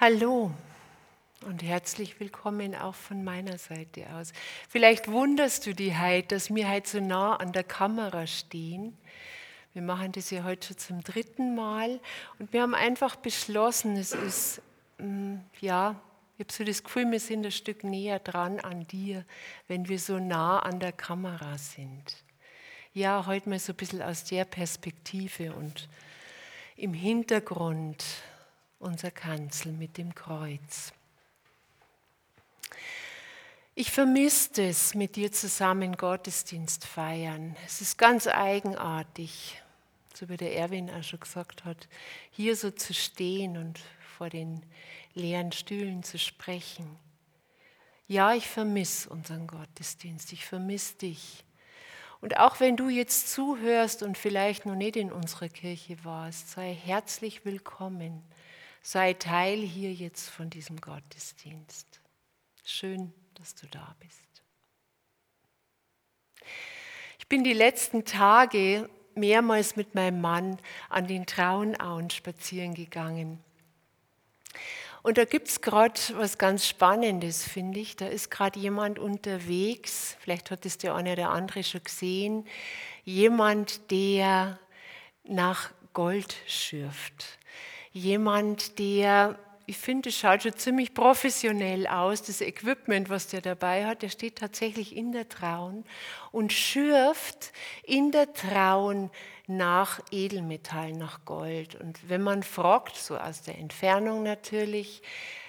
Hallo und herzlich willkommen auch von meiner Seite aus. Vielleicht wunderst du dich heute, dass wir heute so nah an der Kamera stehen. Wir machen das ja heute schon zum dritten Mal und wir haben einfach beschlossen, es ist, mm, ja, ich habe so das Gefühl, wir sind ein Stück näher dran an dir, wenn wir so nah an der Kamera sind. Ja, heute mal so ein bisschen aus der Perspektive und im Hintergrund unser Kanzel mit dem Kreuz. Ich vermisse es, mit dir zusammen Gottesdienst feiern. Es ist ganz eigenartig, so wie der Erwin auch schon gesagt hat, hier so zu stehen und vor den leeren Stühlen zu sprechen. Ja, ich vermisse unseren Gottesdienst, ich vermisse dich. Und auch wenn du jetzt zuhörst und vielleicht noch nicht in unserer Kirche warst, sei herzlich willkommen. Sei Teil hier jetzt von diesem Gottesdienst. Schön, dass du da bist. Ich bin die letzten Tage mehrmals mit meinem Mann an den Traunauen spazieren gegangen. Und da gibt es gerade was ganz Spannendes, finde ich. Da ist gerade jemand unterwegs, vielleicht hat es der eine oder andere schon gesehen, jemand, der nach Gold schürft. Jemand, der, ich finde, es schaut schon ziemlich professionell aus, das Equipment, was der dabei hat, der steht tatsächlich in der Traun und schürft in der Traun nach Edelmetall, nach Gold. Und wenn man fragt, so aus der Entfernung natürlich,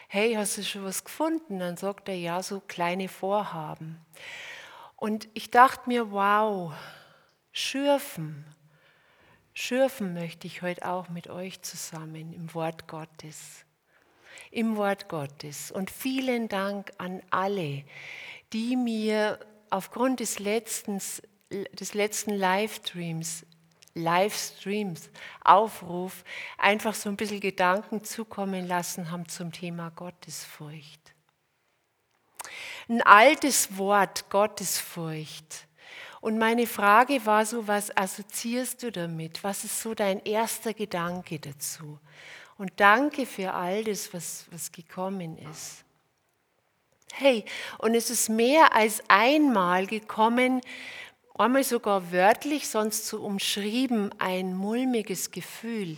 hey, hast du schon was gefunden? Dann sagt er, ja, so kleine Vorhaben. Und ich dachte mir, wow, schürfen, schürfen möchte ich heute auch mit euch zusammen im Wort Gottes. Im Wort Gottes. Und vielen Dank an alle, die mir aufgrund des letzten, des letzten Livestreams Livestreams, Aufruf, einfach so ein bisschen Gedanken zukommen lassen haben zum Thema Gottesfurcht. Ein altes Wort, Gottesfurcht. Und meine Frage war so, was assoziierst du damit? Was ist so dein erster Gedanke dazu? Und danke für all das, was, was gekommen ist. Hey, und es ist mehr als einmal gekommen, einmal sogar wörtlich, sonst so umschrieben, ein mulmiges Gefühl.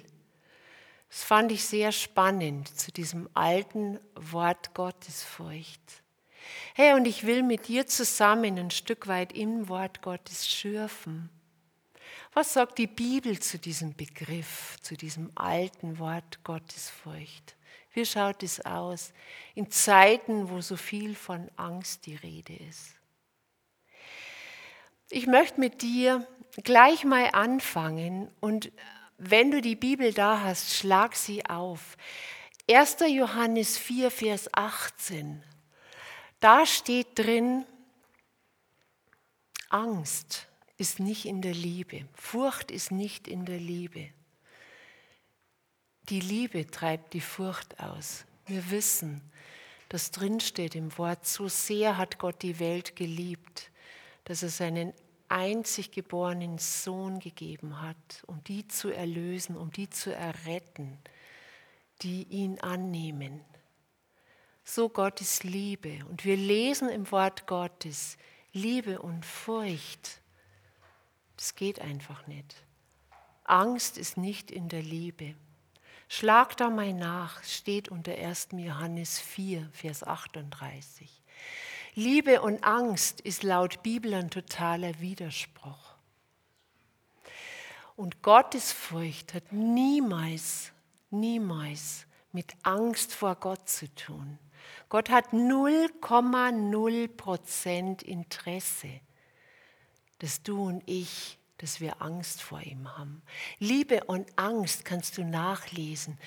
Das fand ich sehr spannend zu diesem alten Wort Gottesfurcht. Hey, und ich will mit dir zusammen ein Stück weit im Wort Gottes schürfen. Was sagt die Bibel zu diesem Begriff, zu diesem alten Wort Gottesfurcht? Wie schaut es aus in Zeiten, wo so viel von Angst die Rede ist? Ich möchte mit dir gleich mal anfangen und wenn du die Bibel da hast, schlag sie auf. 1. Johannes 4, Vers 18. Da steht drin, Angst ist nicht in der Liebe, Furcht ist nicht in der Liebe. Die Liebe treibt die Furcht aus. Wir wissen, das drinsteht im Wort, so sehr hat Gott die Welt geliebt dass er seinen einzig geborenen Sohn gegeben hat, um die zu erlösen, um die zu erretten, die ihn annehmen. So Gottes Liebe. Und wir lesen im Wort Gottes Liebe und Furcht. Das geht einfach nicht. Angst ist nicht in der Liebe. Schlag da mal nach, steht unter 1. Johannes 4, Vers 38. Liebe und Angst ist laut Bibel ein totaler Widerspruch. Und Gottesfurcht hat niemals, niemals mit Angst vor Gott zu tun. Gott hat 0,0 Prozent Interesse, dass du und ich, dass wir Angst vor ihm haben. Liebe und Angst, kannst du nachlesen,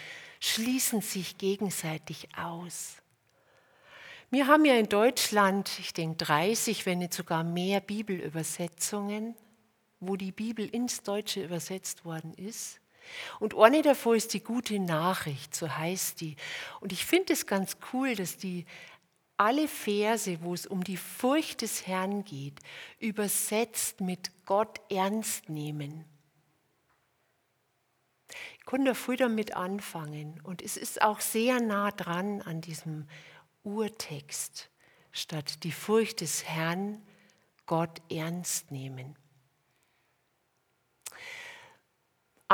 schließen sich gegenseitig aus. Wir haben ja in Deutschland, ich denke 30, wenn nicht sogar mehr Bibelübersetzungen, wo die Bibel ins Deutsche übersetzt worden ist. Und eine davon ist die gute Nachricht, so heißt die. Und ich finde es ganz cool, dass die alle Verse, wo es um die Furcht des Herrn geht, übersetzt mit Gott ernst nehmen. Ich kann da viel damit anfangen. Und es ist auch sehr nah dran an diesem Urtext, statt die Furcht des Herrn Gott ernst nehmen.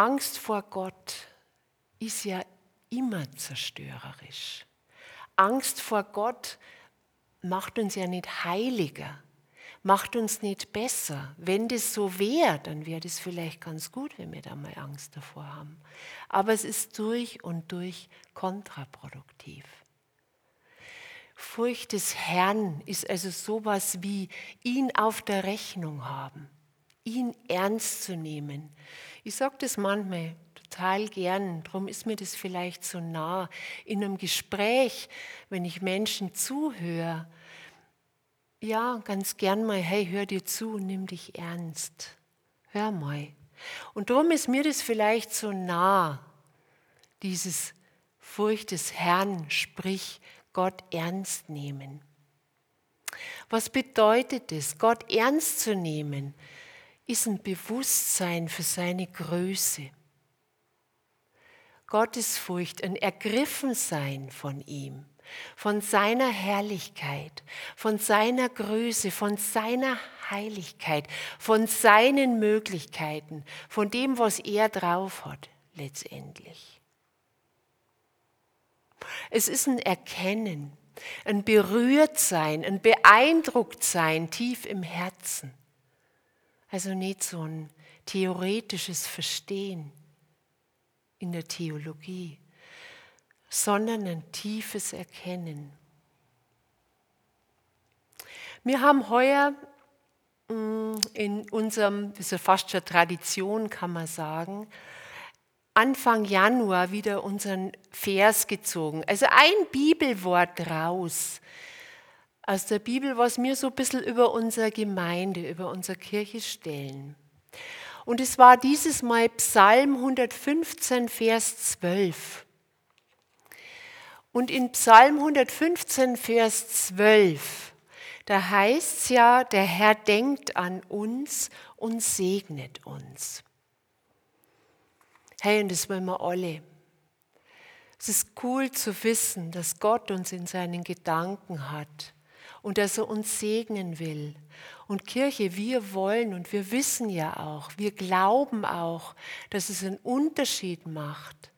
Angst vor Gott ist ja immer zerstörerisch. Angst vor Gott macht uns ja nicht heiliger, macht uns nicht besser. Wenn das so wäre, dann wäre das vielleicht ganz gut, wenn wir da mal Angst davor haben. Aber es ist durch und durch kontraproduktiv. Furcht des Herrn ist also sowas wie ihn auf der Rechnung haben, ihn ernst zu nehmen. Ich sage das manchmal total gern, darum ist mir das vielleicht so nah. In einem Gespräch, wenn ich Menschen zuhöre, ja, ganz gern mal, hey, hör dir zu, nimm dich ernst. Hör mal. Und darum ist mir das vielleicht so nah, dieses Furcht des Herrn, sprich Gott ernst nehmen. Was bedeutet es, Gott ernst zu nehmen? Ist ein Bewusstsein für seine Größe. Gottesfurcht, ein Ergriffensein von ihm von seiner Herrlichkeit, von seiner Größe, von seiner Heiligkeit, von seinen Möglichkeiten, von dem, was er drauf hat, letztendlich. Es ist ein Erkennen, ein Berührtsein, ein Beeindrucktsein tief im Herzen. Also nicht so ein theoretisches Verstehen in der Theologie, sondern ein tiefes Erkennen. Wir haben heuer mm, in unserem, das ist ja fast schon Tradition, kann man sagen, Anfang Januar wieder unseren Vers gezogen. Also ein Bibelwort raus aus der Bibel, was wir so ein bisschen über unsere Gemeinde, über unsere Kirche stellen. Und es war dieses Mal Psalm 115, Vers 12. Und in Psalm 115, Vers 12, da heißt es ja, der Herr denkt an uns und segnet uns. Hey, und das wollen wir alle. Es ist cool zu wissen, dass Gott uns in seinen Gedanken hat und dass er uns segnen will. Und Kirche, wir wollen und wir wissen ja auch, wir glauben auch, dass es einen Unterschied macht,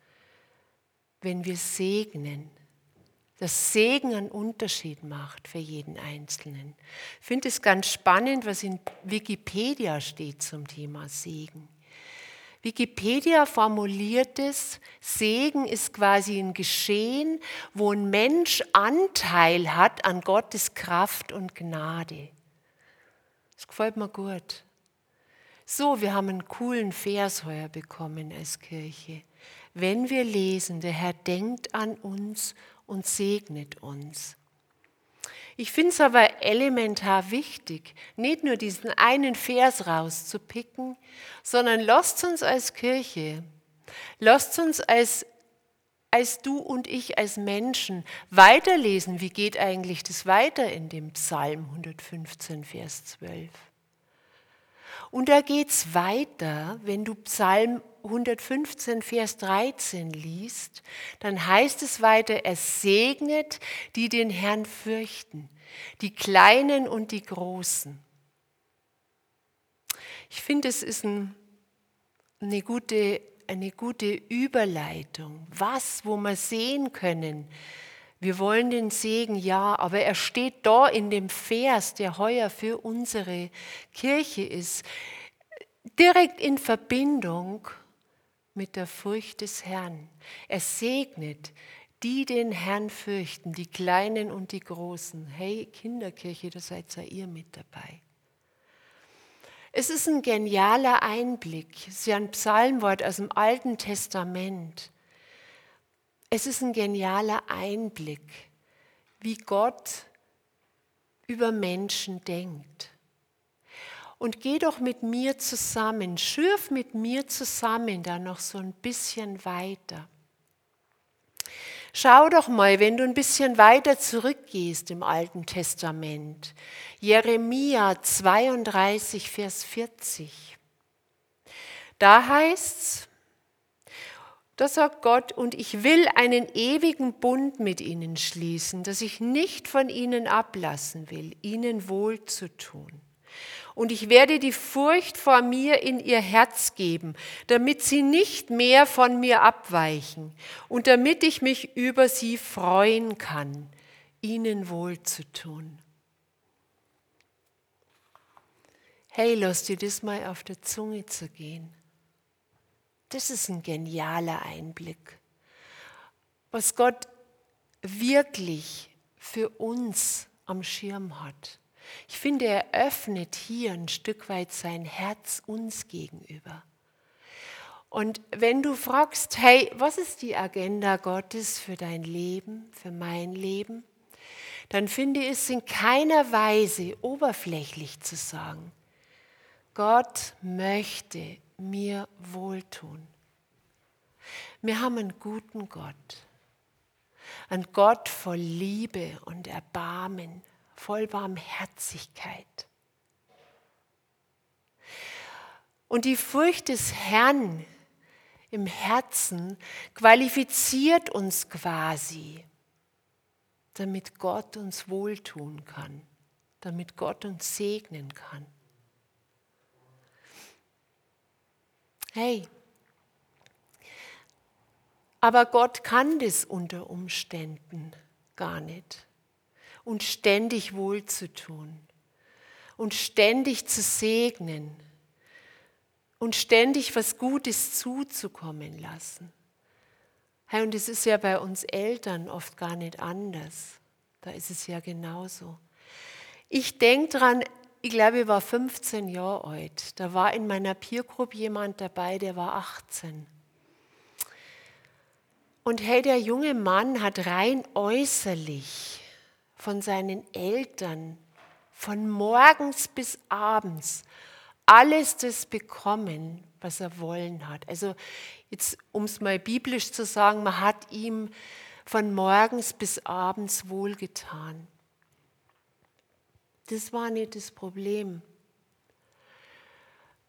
wenn wir segnen dass Segen einen Unterschied macht für jeden Einzelnen. Ich finde es ganz spannend, was in Wikipedia steht zum Thema Segen. Wikipedia formuliert es, Segen ist quasi ein Geschehen, wo ein Mensch Anteil hat an Gottes Kraft und Gnade. Das gefällt mir gut. So, wir haben einen coolen Vers heuer bekommen als Kirche. Wenn wir lesen, der Herr denkt an uns und segnet uns. Ich finde es aber elementar wichtig, nicht nur diesen einen Vers rauszupicken, sondern lasst uns als Kirche, lasst uns als, als du und ich als Menschen weiterlesen, wie geht eigentlich das weiter in dem Psalm 115, Vers 12. Und da geht es weiter, wenn du Psalm 115, Vers 13 liest, dann heißt es weiter, er segnet, die den Herrn fürchten, die Kleinen und die Großen. Ich finde, es ist ein, eine, gute, eine gute Überleitung, was, wo wir sehen können, wir wollen den Segen, ja, aber er steht da in dem Vers, der heuer für unsere Kirche ist, direkt in Verbindung mit der Furcht des Herrn. Er segnet die den Herrn fürchten, die Kleinen und die Großen. Hey, Kinderkirche, da seid ja ihr mit dabei. Es ist ein genialer Einblick. Es ist ja ein Psalmwort aus dem Alten Testament. Es ist ein genialer Einblick, wie Gott über Menschen denkt und geh doch mit mir zusammen, schürf mit mir zusammen da noch so ein bisschen weiter. Schau doch mal, wenn du ein bisschen weiter zurückgehst im Alten Testament, Jeremia 32, Vers 40. Da heißt's, Da sagt Gott, und ich will einen ewigen Bund mit ihnen schließen, dass ich nicht von ihnen ablassen will, ihnen wohl zu tun. Und ich werde die Furcht vor mir in ihr Herz geben, damit sie nicht mehr von mir abweichen und damit ich mich über sie freuen kann, ihnen wohl zu tun. Hey, lass dir das mal auf der Zunge zergehen. Das ist ein genialer Einblick, was Gott wirklich für uns am Schirm hat. Ich finde, er öffnet hier ein Stück weit sein Herz uns gegenüber. Und wenn du fragst, hey, was ist die Agenda Gottes für dein Leben, für mein Leben, dann finde ich es in keiner Weise oberflächlich zu sagen, Gott möchte mir wohltun. Wir haben einen guten Gott, einen Gott voll Liebe und Erbarmen, voll Barmherzigkeit. Und die Furcht des Herrn im Herzen qualifiziert uns quasi, damit Gott uns wohltun kann, damit Gott uns segnen kann. Hey, aber Gott kann das unter Umständen gar nicht. Und ständig wohlzutun und ständig zu segnen und ständig was Gutes zuzukommen lassen. Hey, und es ist ja bei uns Eltern oft gar nicht anders. Da ist es ja genauso. Ich denke dran, ich glaube, ich war 15 Jahre alt. Da war in meiner Peer Group jemand dabei, der war 18. Und hey, der junge Mann hat rein äußerlich von seinen Eltern von morgens bis abends alles das bekommen, was er wollen hat. Also jetzt, um es mal biblisch zu sagen, man hat ihm von morgens bis abends wohlgetan. Das war nicht das Problem.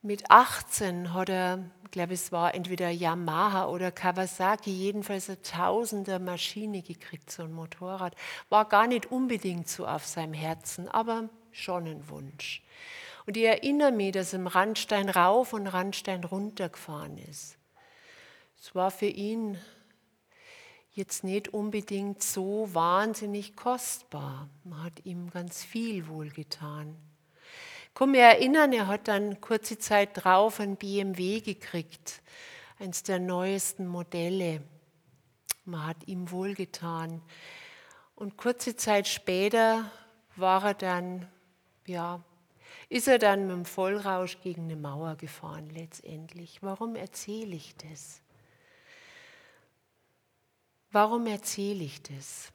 Mit 18 hat er, glaube, es war entweder Yamaha oder Kawasaki, jedenfalls eine tausender Maschine gekriegt, so ein Motorrad. War gar nicht unbedingt so auf seinem Herzen, aber schon ein Wunsch. Und ich erinnere mich, dass er im Randstein rauf und Randstein runter gefahren ist. Es war für ihn jetzt nicht unbedingt so wahnsinnig kostbar. Man hat ihm ganz viel wohlgetan. Mich erinnern, er hat dann kurze Zeit drauf ein BMW gekriegt, eines der neuesten Modelle. Man hat ihm wohlgetan. Und kurze Zeit später war er dann, ja, ist er dann mit dem Vollrausch gegen eine Mauer gefahren letztendlich. Warum erzähle ich das? Warum erzähle ich das?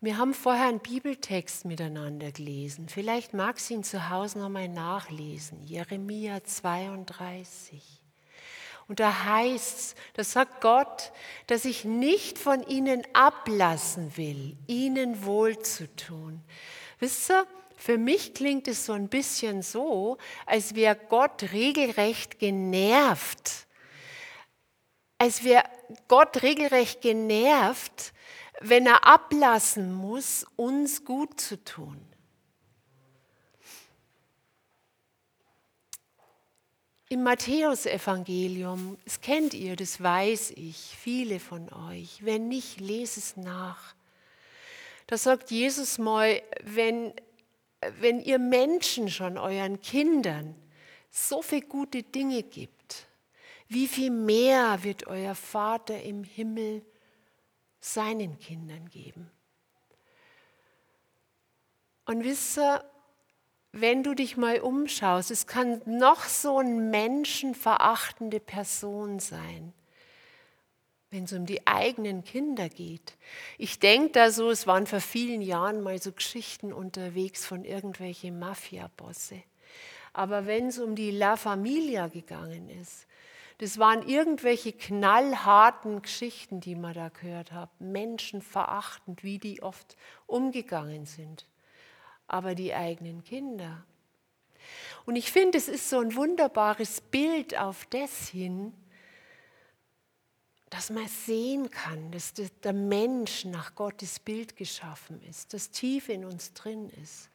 Wir haben vorher einen Bibeltext miteinander gelesen. Vielleicht magst du ihn zu Hause nochmal nachlesen. Jeremia 32. Und da heißt es, da sagt Gott, dass ich nicht von ihnen ablassen will, ihnen wohl zu tun. Wisst ihr, für mich klingt es so ein bisschen so, als wäre Gott regelrecht genervt. Als wäre Gott regelrecht genervt, wenn er ablassen muss, uns gut zu tun. Im Matthäusevangelium, das kennt ihr, das weiß ich, viele von euch. Wenn nicht, lese es nach. Da sagt Jesus mal, wenn, wenn ihr Menschen schon euren Kindern so viele gute Dinge gibt, wie viel mehr wird euer Vater im Himmel seinen Kindern geben? Und wisst ihr, wenn du dich mal umschaust, es kann noch so eine menschenverachtende Person sein, wenn es um die eigenen Kinder geht. Ich denke da so, es waren vor vielen Jahren mal so Geschichten unterwegs von irgendwelchen Mafia-Bosse. Aber wenn es um die La Familia gegangen ist, das waren irgendwelche knallharten Geschichten, die man da gehört hat, menschenverachtend, wie die oft umgegangen sind. Aber die eigenen Kinder. Und ich finde, es ist so ein wunderbares Bild auf das hin, dass man sehen kann, dass der Mensch nach Gottes Bild geschaffen ist, dass tief in uns drin ist,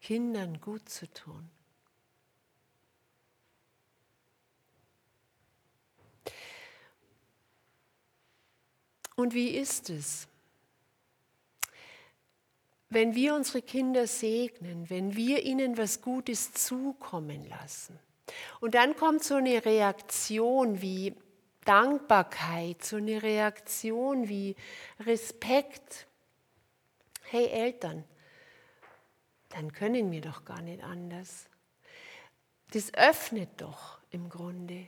Kindern gut zu tun. Und wie ist es, wenn wir unsere Kinder segnen, wenn wir ihnen was Gutes zukommen lassen? Und dann kommt so eine Reaktion wie Dankbarkeit, so eine Reaktion wie Respekt. Hey Eltern, dann können wir doch gar nicht anders. Das öffnet doch im Grunde.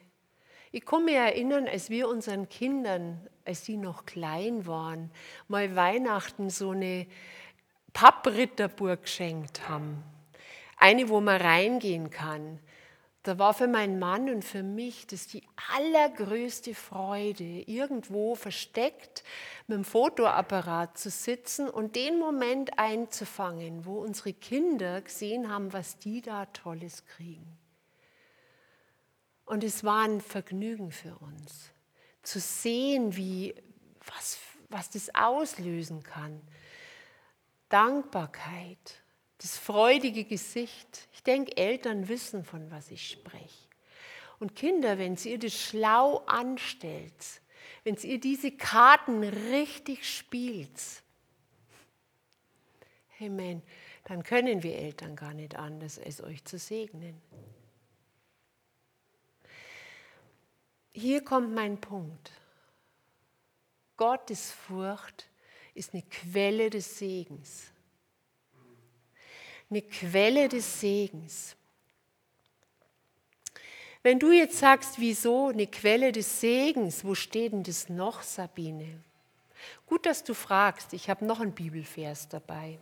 Ich kann mich erinnern, als wir unseren Kindern, als sie noch klein waren, mal Weihnachten so eine Pappritterburg geschenkt haben. Eine, wo man reingehen kann. Da war für meinen Mann und für mich das die allergrößte Freude, irgendwo versteckt mit dem Fotoapparat zu sitzen und den Moment einzufangen, wo unsere Kinder gesehen haben, was die da Tolles kriegen. Und es war ein Vergnügen für uns, zu sehen, wie, was, was das auslösen kann. Dankbarkeit, das freudige Gesicht. Ich denke, Eltern wissen, von was ich spreche. Und Kinder, wenn ihr das schlau anstellt, wenn ihr diese Karten richtig spielt, Amen, dann können wir Eltern gar nicht anders, als euch zu segnen. Hier kommt mein Punkt. Gottes Furcht ist eine Quelle des Segens. Eine Quelle des Segens. Wenn du jetzt sagst, wieso eine Quelle des Segens, wo steht denn das noch, Sabine? Gut, dass du fragst. Ich habe noch einen Bibelvers dabei.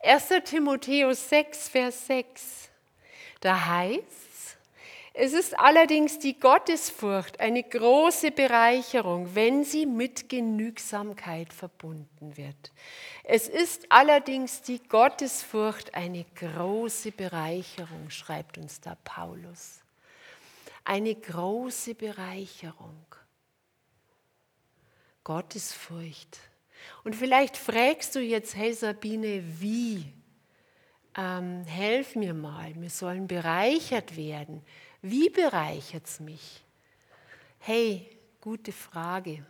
1. Timotheus 6, Vers 6. Da heißt, es ist allerdings die Gottesfurcht eine große Bereicherung, wenn sie mit Genügsamkeit verbunden wird. Es ist allerdings die Gottesfurcht eine große Bereicherung, schreibt uns da Paulus. Eine große Bereicherung. Gottesfurcht. Und vielleicht fragst du jetzt, hey Sabine, wie? Ähm, helf mir mal, wir sollen bereichert werden. Wie bereichert es mich? Hey, gute Frage.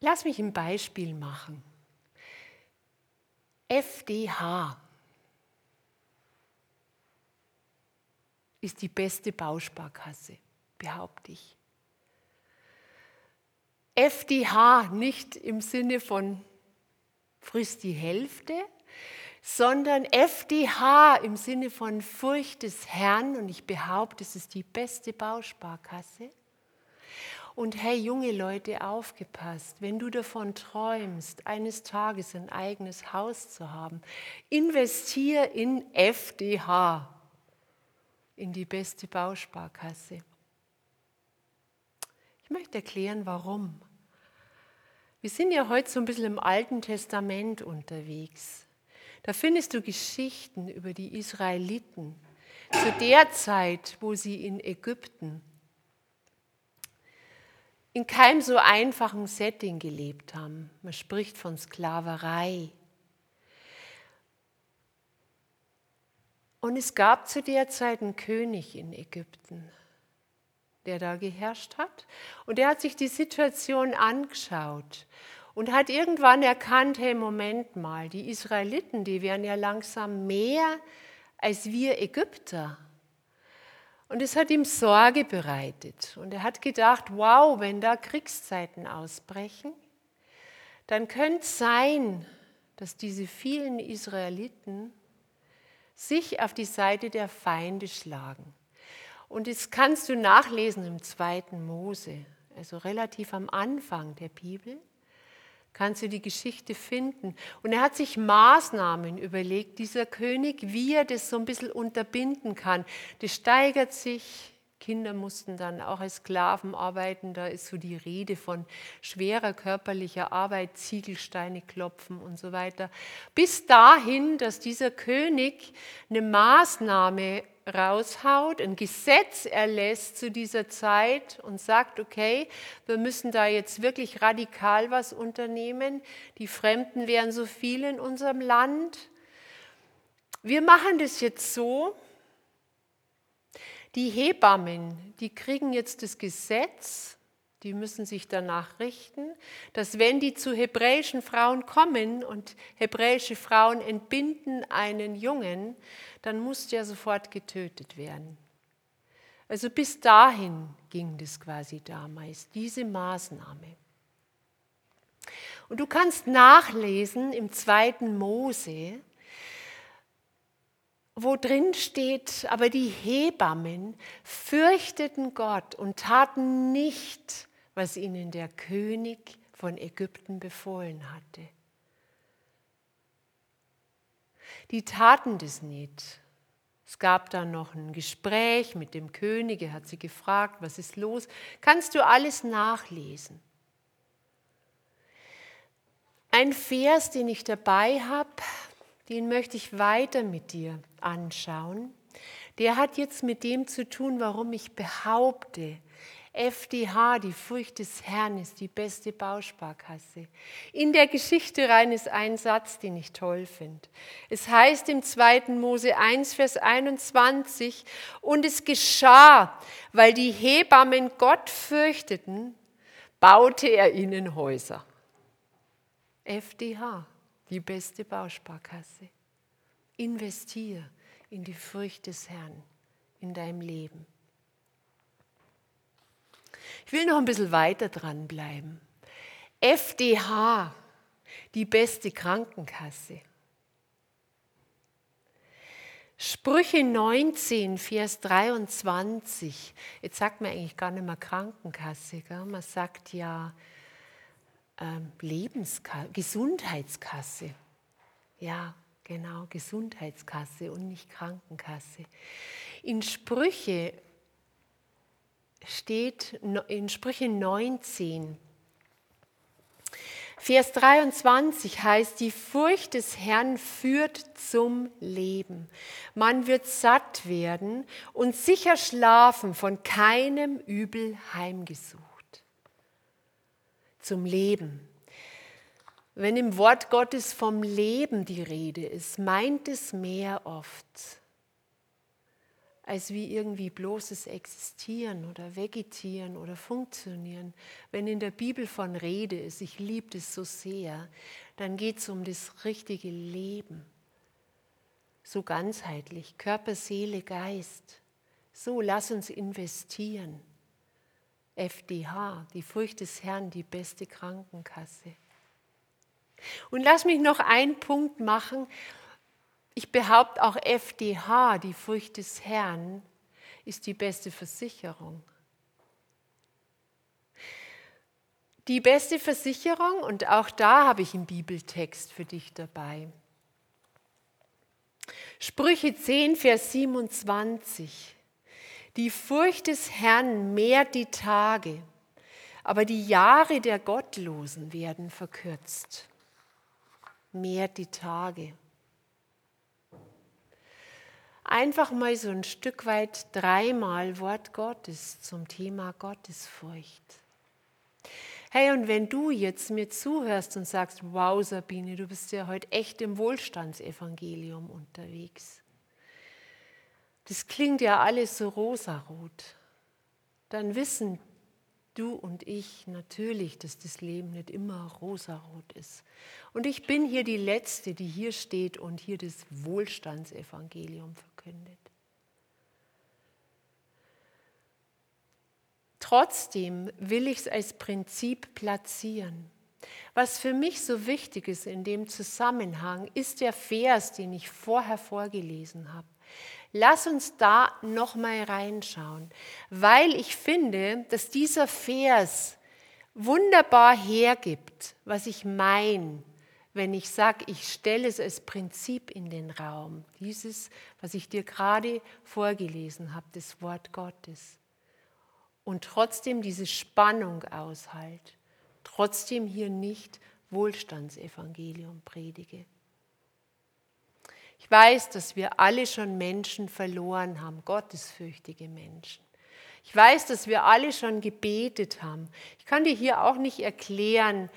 Lass mich ein Beispiel machen. FDH ist die beste Bausparkasse, behaupte ich. FDH nicht im Sinne von frisst die Hälfte, sondern FDH im Sinne von Furcht des Herrn und ich behaupte, es ist die beste Bausparkasse. Und hey, junge Leute, aufgepasst, wenn du davon träumst, eines Tages ein eigenes Haus zu haben, investier in FDH, in die beste Bausparkasse. Ich möchte erklären, warum. Wir sind ja heute so ein bisschen im Alten Testament unterwegs. Da findest du Geschichten über die Israeliten zu der Zeit, wo sie in Ägypten in keinem so einfachen Setting gelebt haben. Man spricht von Sklaverei. Und es gab zu der Zeit einen König in Ägypten, der da geherrscht hat. Und der hat sich die Situation angeschaut und hat irgendwann erkannt, hey, Moment mal, die Israeliten, die werden ja langsam mehr als wir Ägypter. Und es hat ihm Sorge bereitet. Und er hat gedacht, wow, wenn da Kriegszeiten ausbrechen, dann könnte es sein, dass diese vielen Israeliten sich auf die Seite der Feinde schlagen. Und das kannst du nachlesen im zweiten Mose, also relativ am Anfang der Bibel, kannst du die Geschichte finden. Und er hat sich Maßnahmen überlegt, dieser König, wie er das so ein bisschen unterbinden kann. Das steigert sich Kinder mussten dann auch als Sklaven arbeiten. Da ist so die Rede von schwerer körperlicher Arbeit, Ziegelsteine klopfen und so weiter. Bis dahin, dass dieser König eine Maßnahme raushaut, ein Gesetz erlässt zu dieser Zeit und sagt, okay, wir müssen da jetzt wirklich radikal was unternehmen. Die Fremden wären so viel in unserem Land. Wir machen das jetzt so, die Hebammen, die kriegen jetzt das Gesetz, die müssen sich danach richten, dass wenn die zu hebräischen Frauen kommen und hebräische Frauen entbinden einen Jungen, dann muss der sofort getötet werden. Also bis dahin ging das quasi damals, diese Maßnahme. Und du kannst nachlesen im zweiten Mose, wo drin steht, aber die Hebammen fürchteten Gott und taten nicht, was ihnen der König von Ägypten befohlen hatte. Die taten das nicht. Es gab dann noch ein Gespräch mit dem König, er hat sie gefragt, was ist los? Kannst du alles nachlesen. Ein Vers, den ich dabei habe, den möchte ich weiter mit dir anschauen. Der hat jetzt mit dem zu tun, warum ich behaupte, FDH, die Furcht des Herrn, ist die beste Bausparkasse. In der Geschichte rein ist ein Satz, den ich toll finde. Es heißt im 2. Mose 1, Vers 21, und es geschah, weil die Hebammen Gott fürchteten, baute er ihnen Häuser. FDH die beste Bausparkasse. Investier in die Furcht des Herrn in deinem Leben. Ich will noch ein bisschen weiter dranbleiben. FDH, die beste Krankenkasse. Sprüche 19, Vers 23. Jetzt sagt man eigentlich gar nicht mehr Krankenkasse. Gell? Man sagt ja ähm, Lebenskasse, Gesundheitskasse. Ja, genau, Gesundheitskasse und nicht Krankenkasse. In Sprüche steht, in Sprüche 19, Vers 23 heißt, die Furcht des Herrn führt zum Leben. Man wird satt werden und sicher schlafen, von keinem Übel heimgesucht zum Leben. Wenn im Wort Gottes vom Leben die Rede ist, meint es mehr oft als wie irgendwie bloßes Existieren oder Vegetieren oder Funktionieren. Wenn in der Bibel von Rede ist, ich liebe das so sehr, dann geht es um das richtige Leben. So ganzheitlich, Körper, Seele, Geist. So, lass uns investieren. FDH, die Furcht des Herrn, die beste Krankenkasse. Und lass mich noch einen Punkt machen. Ich behaupte auch FDH, die Furcht des Herrn, ist die beste Versicherung. Die beste Versicherung, und auch da habe ich einen Bibeltext für dich dabei. Sprüche 10, Vers 27. Die Furcht des Herrn mehrt die Tage, aber die Jahre der Gottlosen werden verkürzt. Mehrt die Tage. Einfach mal so ein Stück weit dreimal Wort Gottes zum Thema Gottesfurcht. Hey, und wenn du jetzt mir zuhörst und sagst, wow Sabine, du bist ja heute echt im Wohlstandsevangelium unterwegs das klingt ja alles so rosarot, dann wissen du und ich natürlich, dass das Leben nicht immer rosarot ist. Und ich bin hier die Letzte, die hier steht und hier das Wohlstandsevangelium verkündet. Trotzdem will ich es als Prinzip platzieren. Was für mich so wichtig ist in dem Zusammenhang, ist der Vers, den ich vorher vorgelesen habe. Lass uns da noch mal reinschauen, weil ich finde, dass dieser Vers wunderbar hergibt, was ich meine, wenn ich sage, ich stelle es als Prinzip in den Raum. Dieses, was ich dir gerade vorgelesen habe, das Wort Gottes. und trotzdem diese Spannung aushalte, trotzdem hier nicht Wohlstandsevangelium predige. Ich weiß, dass wir alle schon Menschen verloren haben, gottesfürchtige Menschen. Ich weiß, dass wir alle schon gebetet haben. Ich kann dir hier auch nicht erklären,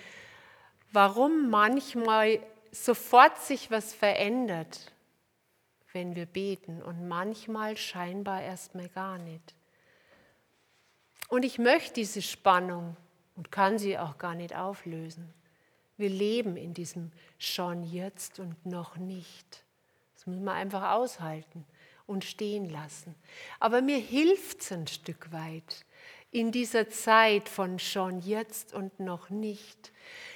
warum manchmal sofort sich was verändert, wenn wir beten und manchmal scheinbar erstmal gar nicht. Und ich möchte diese Spannung und kann sie auch gar nicht auflösen. Wir leben in diesem schon jetzt und noch nicht. Muss man einfach aushalten und stehen lassen. Aber mir hilft es ein Stück weit in dieser Zeit von schon jetzt und noch nicht,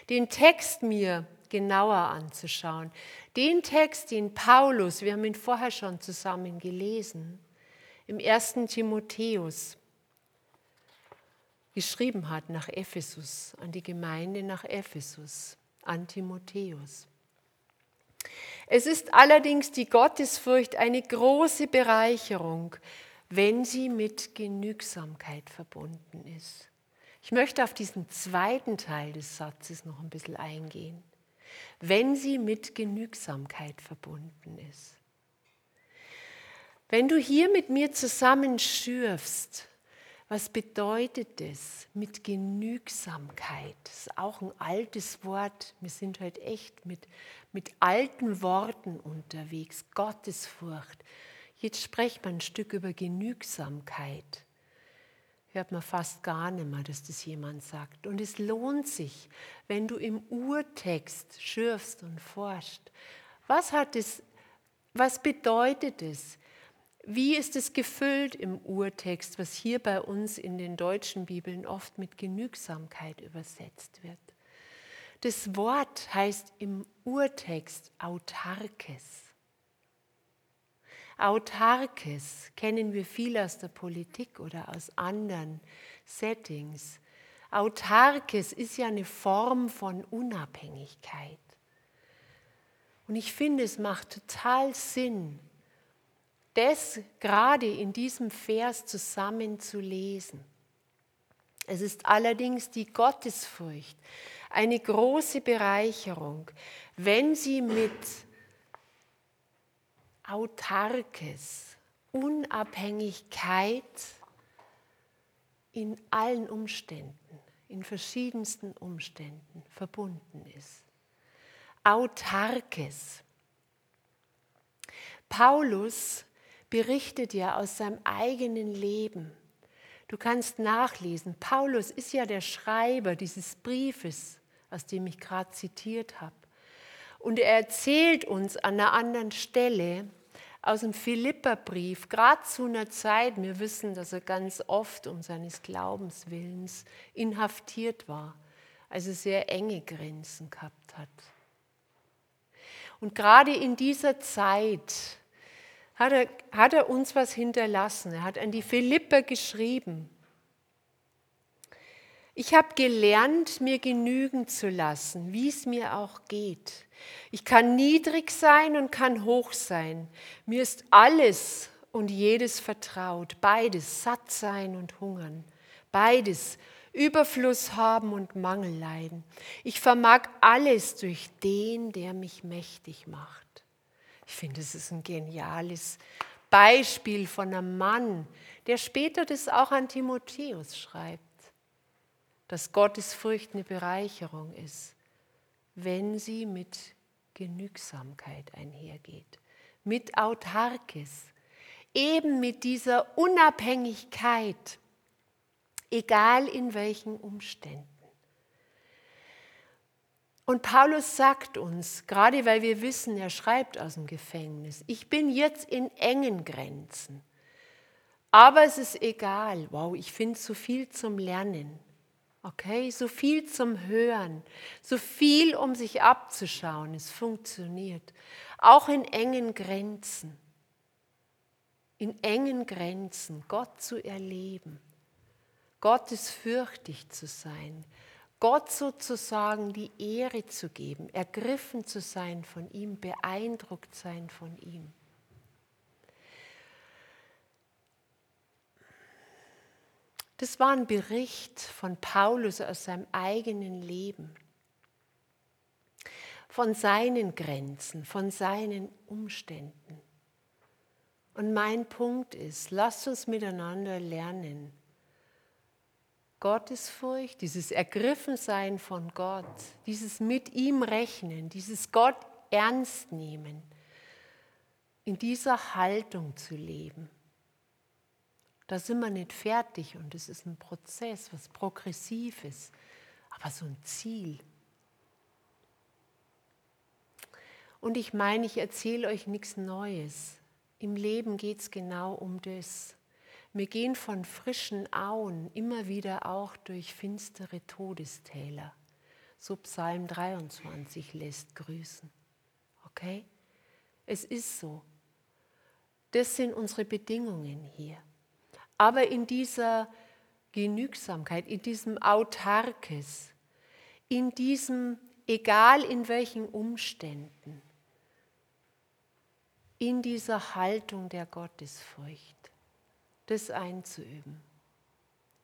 den Text mir genauer anzuschauen. Den Text, den Paulus, wir haben ihn vorher schon zusammen gelesen, im ersten Timotheus geschrieben hat nach Ephesus, an die Gemeinde nach Ephesus, an Timotheus. Es ist allerdings die Gottesfurcht eine große Bereicherung, wenn sie mit Genügsamkeit verbunden ist. Ich möchte auf diesen zweiten Teil des Satzes noch ein bisschen eingehen. Wenn sie mit Genügsamkeit verbunden ist. Wenn du hier mit mir zusammen schürfst, was bedeutet das mit Genügsamkeit? Das ist auch ein altes Wort. Wir sind heute echt mit, mit alten Worten unterwegs. Gottesfurcht. Jetzt sprecht man ein Stück über Genügsamkeit. Hört man fast gar nicht mehr, dass das jemand sagt. Und es lohnt sich, wenn du im Urtext schürfst und forscht. Was hat es, was bedeutet es? Wie ist es gefüllt im Urtext, was hier bei uns in den deutschen Bibeln oft mit Genügsamkeit übersetzt wird? Das Wort heißt im Urtext autarkes. Autarkes kennen wir viel aus der Politik oder aus anderen Settings. Autarkes ist ja eine Form von Unabhängigkeit. Und ich finde, es macht total Sinn, das gerade in diesem Vers zusammen zu lesen. Es ist allerdings die Gottesfurcht eine große Bereicherung, wenn sie mit Autarkes, Unabhängigkeit in allen Umständen, in verschiedensten Umständen verbunden ist. Autarkes. Paulus berichtet ja aus seinem eigenen Leben. Du kannst nachlesen. Paulus ist ja der Schreiber dieses Briefes, aus dem ich gerade zitiert habe. Und er erzählt uns an einer anderen Stelle aus dem Philipperbrief, gerade zu einer Zeit, wir wissen, dass er ganz oft um seines Glaubenswillens inhaftiert war, also sehr enge Grenzen gehabt hat. Und gerade in dieser Zeit, hat er, hat er uns was hinterlassen. Er hat an die Philipper geschrieben. Ich habe gelernt, mir genügen zu lassen, wie es mir auch geht. Ich kann niedrig sein und kann hoch sein. Mir ist alles und jedes vertraut. Beides, satt sein und hungern. Beides, Überfluss haben und Mangel leiden. Ich vermag alles durch den, der mich mächtig macht. Ich finde, es ist ein geniales Beispiel von einem Mann, der später das auch an Timotheus schreibt, dass Gottesfurcht eine Bereicherung ist, wenn sie mit Genügsamkeit einhergeht, mit Autarkes, eben mit dieser Unabhängigkeit, egal in welchen Umständen. Und Paulus sagt uns, gerade weil wir wissen, er schreibt aus dem Gefängnis, ich bin jetzt in engen Grenzen. Aber es ist egal. Wow, ich finde so viel zum Lernen. Okay, so viel zum Hören, so viel, um sich abzuschauen. Es funktioniert. Auch in engen Grenzen. In engen Grenzen Gott zu erleben. Gottes fürchtig zu sein. Gott sozusagen die Ehre zu geben, ergriffen zu sein von ihm, beeindruckt sein von ihm. Das war ein Bericht von Paulus aus seinem eigenen Leben, von seinen Grenzen, von seinen Umständen. Und mein Punkt ist, lasst uns miteinander lernen, Gottesfurcht, dieses Ergriffensein von Gott, dieses mit ihm rechnen, dieses Gott ernst nehmen, in dieser Haltung zu leben. Da sind wir nicht fertig und es ist ein Prozess, was Progressives, aber so ein Ziel. Und ich meine, ich erzähle euch nichts Neues. Im Leben geht es genau um das. Wir gehen von frischen Auen immer wieder auch durch finstere Todestäler. So Psalm 23 lässt grüßen. Okay? Es ist so. Das sind unsere Bedingungen hier. Aber in dieser Genügsamkeit, in diesem Autarkes, in diesem, egal in welchen Umständen, in dieser Haltung der Gottesfurcht, das einzuüben,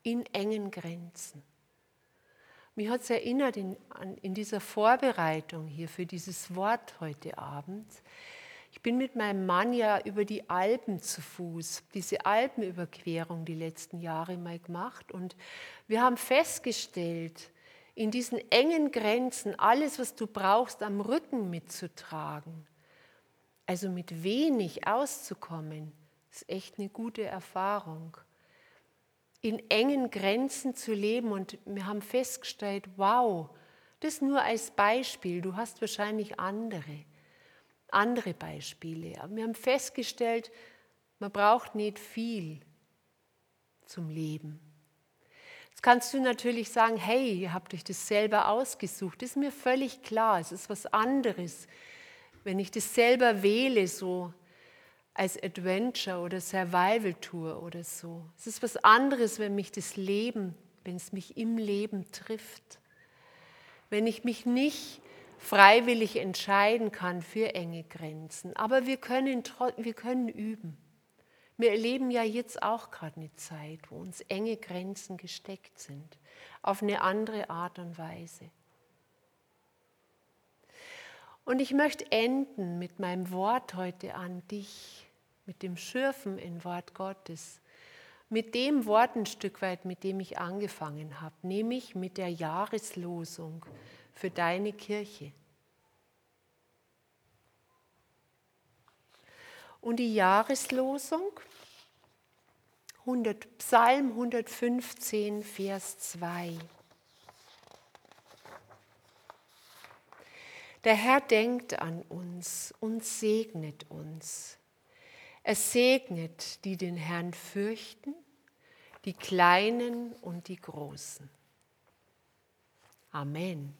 in engen Grenzen. Mich hat es erinnert in, in dieser Vorbereitung hier für dieses Wort heute Abend. Ich bin mit meinem Mann ja über die Alpen zu Fuß, diese Alpenüberquerung die letzten Jahre mal gemacht und wir haben festgestellt, in diesen engen Grenzen alles, was du brauchst, am Rücken mitzutragen, also mit wenig auszukommen, ist echt eine gute Erfahrung. In engen Grenzen zu leben und wir haben festgestellt, wow, das nur als Beispiel, du hast wahrscheinlich andere, andere Beispiele. Aber wir haben festgestellt, man braucht nicht viel zum Leben. Jetzt kannst du natürlich sagen, hey, ihr habt euch das selber ausgesucht. Das ist mir völlig klar, es ist was anderes. Wenn ich das selber wähle, so als Adventure oder Survival Tour oder so. Es ist was anderes, wenn mich das Leben, wenn es mich im Leben trifft. Wenn ich mich nicht freiwillig entscheiden kann für enge Grenzen. Aber wir können, wir können üben. Wir erleben ja jetzt auch gerade eine Zeit, wo uns enge Grenzen gesteckt sind, auf eine andere Art und Weise. Und ich möchte enden mit meinem Wort heute an dich mit dem Schürfen in Wort Gottes, mit dem Wort ein Stück weit, mit dem ich angefangen habe, nämlich mit der Jahreslosung für deine Kirche. Und die Jahreslosung, 100, Psalm 115, Vers 2. Der Herr denkt an uns und segnet uns. Es segnet, die den Herrn fürchten, die Kleinen und die Großen. Amen.